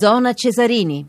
Zona Cesarini.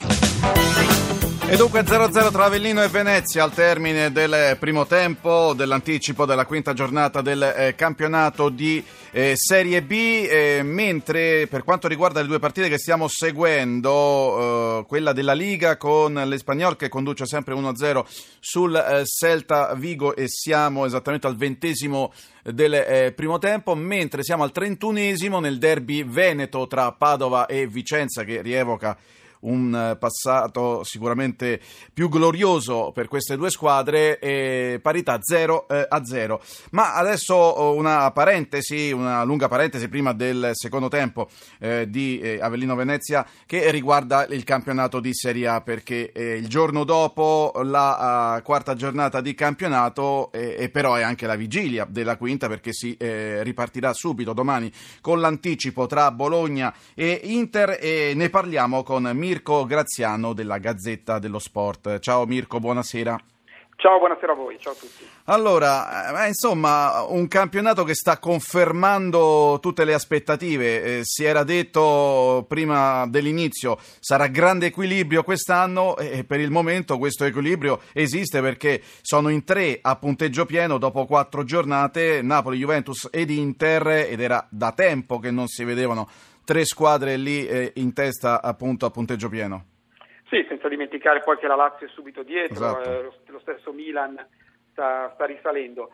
E dunque 0-0 tra Avellino e Venezia al termine del primo tempo dell'anticipo della quinta giornata del eh, campionato di eh, Serie B, eh, mentre per quanto riguarda le due partite che stiamo seguendo, eh, quella della Liga con l'Espagnol che conduce sempre 1-0 sul eh, Celta Vigo e siamo esattamente al ventesimo del eh, primo tempo, mentre siamo al trentunesimo nel derby veneto tra Padova e Vicenza che rievoca un eh, passato sicuramente più glorioso per queste due squadre, e parità 0 eh, a 0. Ma adesso oh, una parentesi, una lunga parentesi prima del secondo tempo eh, di eh, Avellino Venezia che riguarda il campionato di Serie A perché eh, il giorno dopo la quarta giornata di campionato eh, e però è anche la vigilia della quinta perché si ripartirà subito domani con l'anticipo tra Bologna e Inter e ne parliamo con Mir Mirko Graziano della Gazzetta dello Sport. Ciao Mirko, buonasera. Ciao, buonasera a voi, ciao a tutti. Allora, eh, insomma, un campionato che sta confermando tutte le aspettative. Eh, si era detto prima dell'inizio sarà grande equilibrio quest'anno e per il momento questo equilibrio esiste perché sono in tre a punteggio pieno dopo quattro giornate Napoli, Juventus ed Inter ed era da tempo che non si vedevano tre squadre lì eh, in testa appunto a punteggio pieno. Sì, senza dimenticare poi che la Lazio è subito dietro, esatto. eh, lo, stesso Milan sta, sta, risalendo.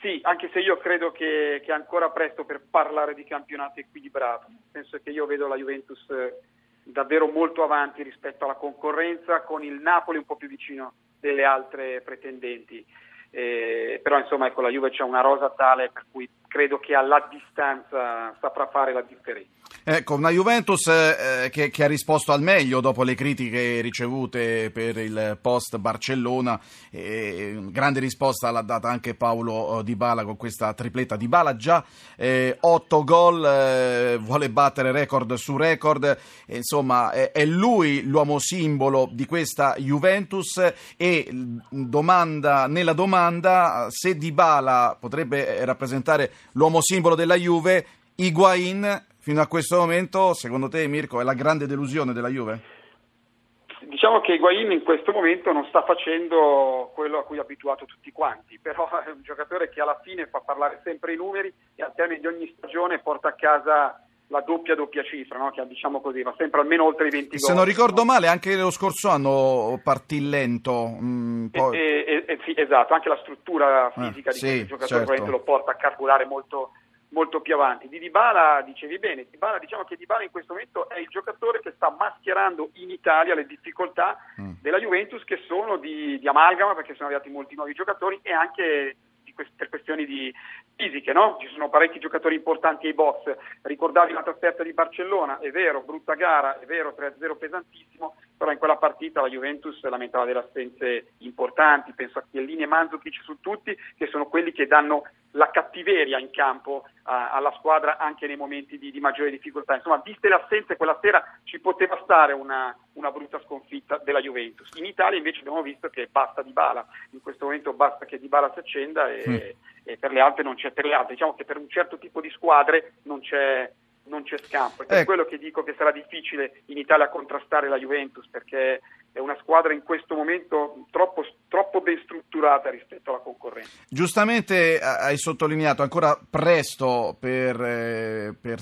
Sì, anche se io credo che, che, è ancora presto per parlare di campionato equilibrato, nel senso che io vedo la Juventus eh, davvero molto avanti rispetto alla concorrenza, con il Napoli un po' più vicino delle altre pretendenti. Eh, però insomma ecco la Juve c'è una rosa tale per cui credo che alla distanza saprà fare la differenza. Ecco, una Juventus eh, che, che, ha risposto al meglio dopo le critiche ricevute per il post Barcellona. Eh, grande risposta l'ha data anche Paolo Di Bala con questa tripletta. Di Bala già eh, 8 gol, eh, vuole battere record su record. insomma, è lui l'uomo simbolo di questa Juventus. E domanda, nella domanda se Di Bala potrebbe rappresentare l'uomo simbolo della Juve, Higuain fino a questo momento, secondo te Mirko, è la grande delusione della Juve? Diciamo che Higuain in questo momento non sta facendo quello a cui è abituato tutti quanti, però è un giocatore che alla fine fa parlare sempre i numeri e al termine di ogni stagione porta a casa la doppia doppia cifra, no? che diciamo così, va sempre almeno oltre i 20 gol. Se non ricordo male, anche lo scorso anno partì lento. Mm, poi... e, e, e, sì, esatto, anche la struttura fisica eh, di sì, questo giocatore certo. lo porta a carburare molto, molto più avanti. Di Dybala dicevi bene, Dybala, diciamo che Dybala in questo momento è il giocatore che sta mascherando in Italia le difficoltà mm. della Juventus che sono di, di amalgama perché sono arrivati molti nuovi giocatori e anche per questioni di fisiche, no? Ci sono parecchi giocatori importanti ai box. Ricordavi la trasferta di Barcellona, è vero, brutta gara, è vero, 3-0 pesantissimo, però in quella partita la Juventus lamentava delle assenze importanti, penso a Chiellini e Mandzukic su tutti, che sono quelli che danno la cattiveria in campo a, alla squadra anche nei momenti di, di, maggiore difficoltà. Insomma, viste le assenze, quella sera ci poteva stare una, una, brutta sconfitta della Juventus. In Italia invece abbiamo visto che basta di bala, in questo momento basta che di bala si accenda e, mm. e per le altre non c'è per le altre. Diciamo che per un certo tipo di squadre non c'è, non c'è scampo. È per ecco. quello che dico che sarà difficile in Italia contrastare la Juventus perché è una squadra in questo momento troppo, troppo, ben strutturata rispetto alla concorrenza. Giustamente hai sottolineato ancora presto per, eh, per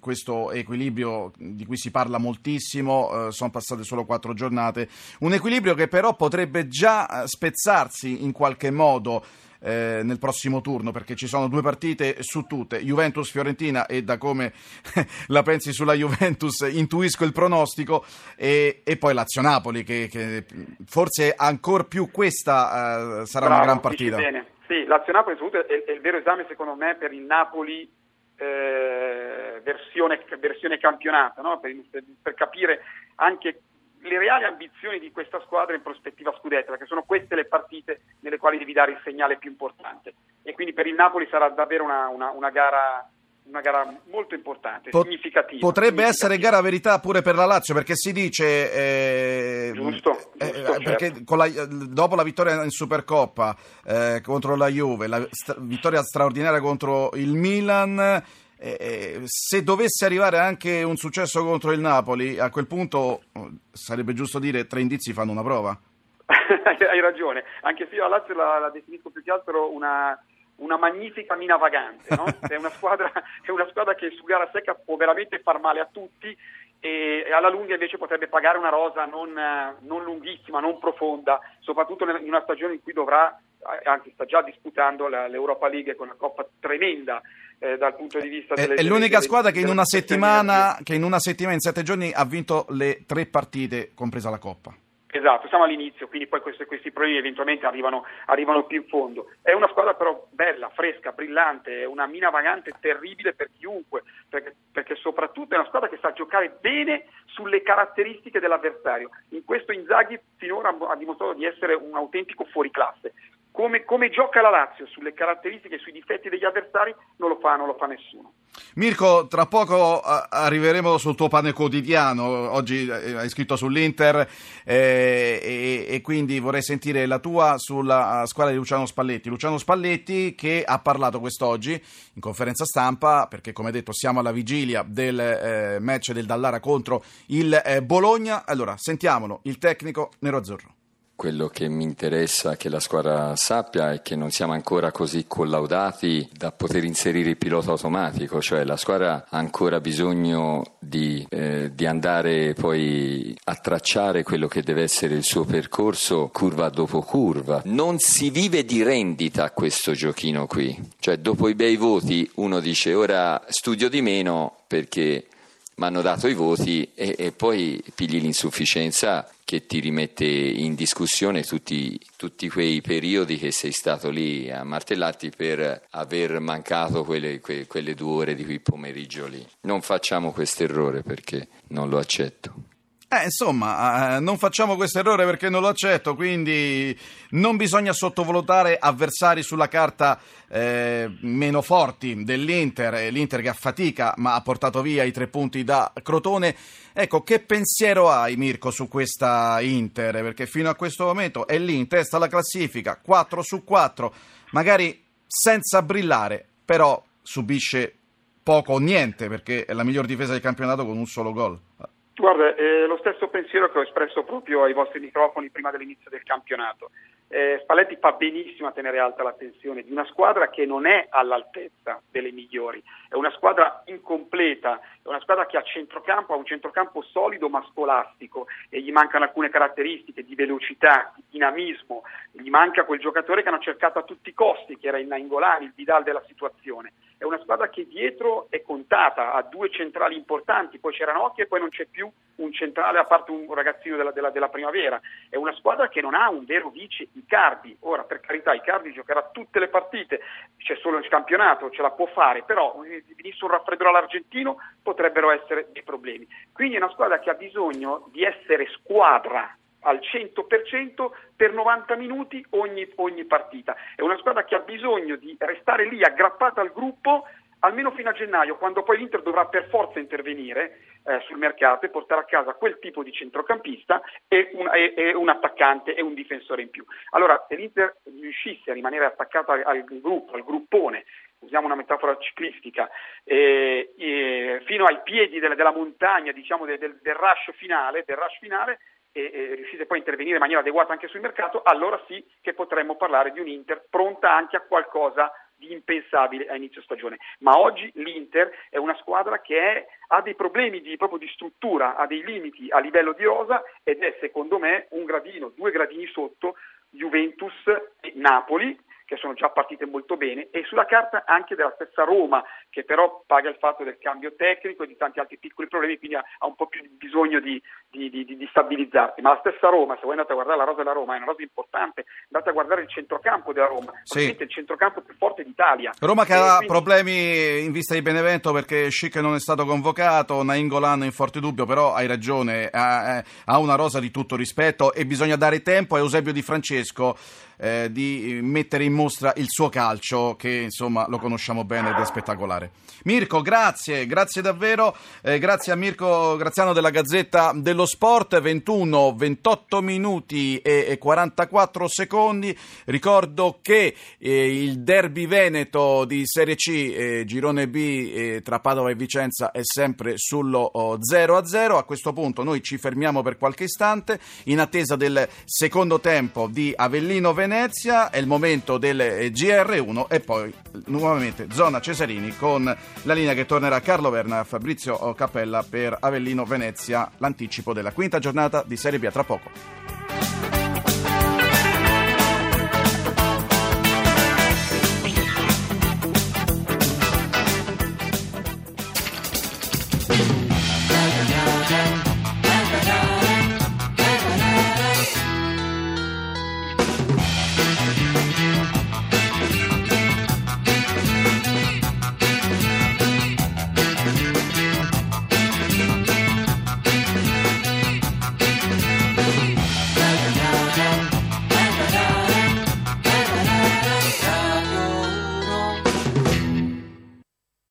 questo equilibrio di cui si parla moltissimo, eh, sono passate solo quattro giornate, un equilibrio che però potrebbe già eh, spezzarsi in qualche modo eh, nel prossimo turno perché ci sono due partite su tutte, Juventus-Fiorentina e da come la pensi sulla Juventus intuisco il pronostico e, e poi Lazio-Napoli che, che, forse ancora più questa uh, sarà Bravo, una gran partita. Bene. Sì, Lazio-Napoli è, è il vero esame secondo me per il Napoli eh, versione, versione, campionato, no? per, per, capire anche le reali ambizioni di questa squadra in prospettiva scudetto, perché sono queste le partite nelle quali devi dare il segnale più importante. E quindi per il Napoli sarà davvero una, una, una gara una gara molto importante, Pot- significativa. Potrebbe significativa. essere gara verità pure per la Lazio, perché si dice eh, giusto, eh, giusto perché certo. la, dopo la vittoria in Supercoppa eh, contro la Juve, la st- vittoria straordinaria contro il Milan eh, se dovesse arrivare anche un successo contro il Napoli, a quel punto oh, sarebbe giusto dire tre indizi fanno una prova. Hai ragione, anche se io a Lazio la, la definisco più che altro una, una magnifica mina vagante, no? è, una squadra, è, una squadra, che su gara secca può veramente far male a tutti e alla lunga invece potrebbe pagare una rosa non, non lunghissima, non profonda, soprattutto in una stagione in cui dovrà, eh, anzi sta già disputando l'Europa League con una coppa tremenda eh, dal punto di vista delle... È l'unica delle, squadra che in, una settimana, che in una settimana, in sette giorni, ha vinto le tre partite, compresa la coppa. Esatto, siamo all'inizio, quindi poi questi, questi problemi eventualmente arrivano, arrivano, più in fondo. È una squadra però bella, fresca, brillante, è una mina vagante terribile per chiunque, perché, perché, soprattutto è una squadra che sa giocare bene sulle caratteristiche dell'avversario. In questo Inzaghi finora ha dimostrato di essere un autentico fuoriclasse. Come, come gioca la Lazio sulle caratteristiche sui difetti degli avversari non lo fa, non lo fa nessuno. Mirko, tra poco arriveremo sul tuo pane quotidiano, oggi eh, hai scritto sull'Inter eh, e, e, quindi vorrei sentire la tua sulla squadra di Luciano Spalletti. Luciano Spalletti che ha parlato quest'oggi in conferenza stampa, perché come detto siamo alla vigilia del eh, match del Dallara contro il eh, Bologna. Allora, sentiamolo, il tecnico nero-azzurro. Quello che mi interessa che la squadra sappia è che non siamo ancora così collaudati da poter inserire il pilota automatico, cioè la squadra ha ancora bisogno di, eh, di andare poi a tracciare quello che deve essere il suo percorso curva dopo curva. Non si vive di rendita questo giochino qui, cioè dopo i bei voti uno dice ora studio di meno perché mi hanno dato i voti e, e, poi pigli l'insufficienza che ti rimette in discussione tutti, tutti, quei periodi che sei stato lì a martellarti per aver mancato quelle, que, quelle due ore di quel pomeriggio lì. Non facciamo questo errore perché non lo accetto. Eh, insomma, eh, non facciamo questo errore perché non lo accetto, quindi non bisogna sottovalutare avversari sulla carta eh, meno forti dell'Inter, l'Inter che ha fatica ma ha portato via i tre punti da Crotone. Ecco, che pensiero hai Mirko su questa Inter? Perché fino a questo momento è lì in testa alla classifica, 4 su 4, magari senza brillare, però subisce poco o niente perché è la miglior difesa del campionato con un solo gol. Guarda, è lo stesso pensiero che ho espresso proprio ai vostri microfoni prima dell'inizio del campionato. Eh, Spalletti fa benissimo a tenere alta l'attenzione di una squadra che non è all'altezza delle migliori, è una squadra incompleta, è una squadra che a centrocampo ha un centrocampo solido ma scolastico e gli mancano alcune caratteristiche di velocità, di dinamismo, gli manca quel giocatore che hanno cercato a tutti i costi, che era il Naingolani, il Vidal della situazione. È una squadra che dietro è contata, ha due centrali importanti, poi c'era Nocchi e poi non c'è più un centrale a parte un ragazzino della, della, della primavera. È una squadra che non ha un vero vice Icardi. Ora, per carità, Icardi giocherà tutte le partite, c'è solo il campionato, ce la può fare, però venisse un raffreddore all'argentino potrebbero essere dei problemi. Quindi è una squadra che ha bisogno di essere squadra al 100% per 90 minuti ogni, ogni partita. È una squadra che ha bisogno di restare lì aggrappata al gruppo almeno fino a gennaio, quando poi l'Inter dovrà per forza intervenire eh, sul mercato e portare a casa quel tipo di centrocampista e un, e, e un, attaccante e un difensore in più. Allora, se l'Inter riuscisse a rimanere attaccata al, al gruppo, al gruppone, usiamo una metafora ciclistica, eh, eh, fino ai piedi della, della montagna, diciamo, del, del, del, rush finale, del rush finale e, e riuscite poi a intervenire in maniera adeguata anche sul mercato, allora sì che potremmo parlare di un Inter pronta anche a qualcosa di impensabile a inizio stagione. Ma oggi l'Inter è una squadra che è, ha dei problemi di, proprio di struttura, ha dei limiti a livello di rosa ed è secondo me un gradino, due gradini sotto Juventus e Napoli che sono già partite molto bene, e sulla carta anche della stessa Roma, che però paga il fatto del cambio tecnico e di tanti altri piccoli problemi, quindi ha, ha un po' più bisogno di, di, di, di, stabilizzarsi. Ma la stessa Roma, se voi andate a guardare la rosa della Roma, è una rosa importante, andate a guardare il centrocampo della Roma, sì. il centrocampo più forte d'Italia. Roma che e ha quindi... problemi in vista di Benevento perché Schick non è stato convocato, Nainggolan in forte dubbio, però hai ragione, ha, ha una rosa di tutto rispetto e bisogna dare tempo a Eusebio Di Francesco eh, di mettere in mostra il suo calcio che insomma lo conosciamo bene ed è spettacolare. Mirko, grazie, grazie davvero, eh, grazie a Mirko Graziano della Gazzetta dello Sport, 21, 28 minuti e 44 secondi. Ricordo che eh, il derby veneto di Serie C, eh, Girone B eh, tra Padova e Vicenza è sempre sullo oh, 0 a 0. A questo punto noi ci fermiamo per qualche istante in attesa del secondo tempo di Avellino-Venezia, è il momento del eh, GR1 e poi nuovamente zona Cesarini con la linea che tornerà a Carlo Verna e Fabrizio Cappella per Avellino-Venezia, l'anticipo della quinta giornata di Serie B. Tra poco.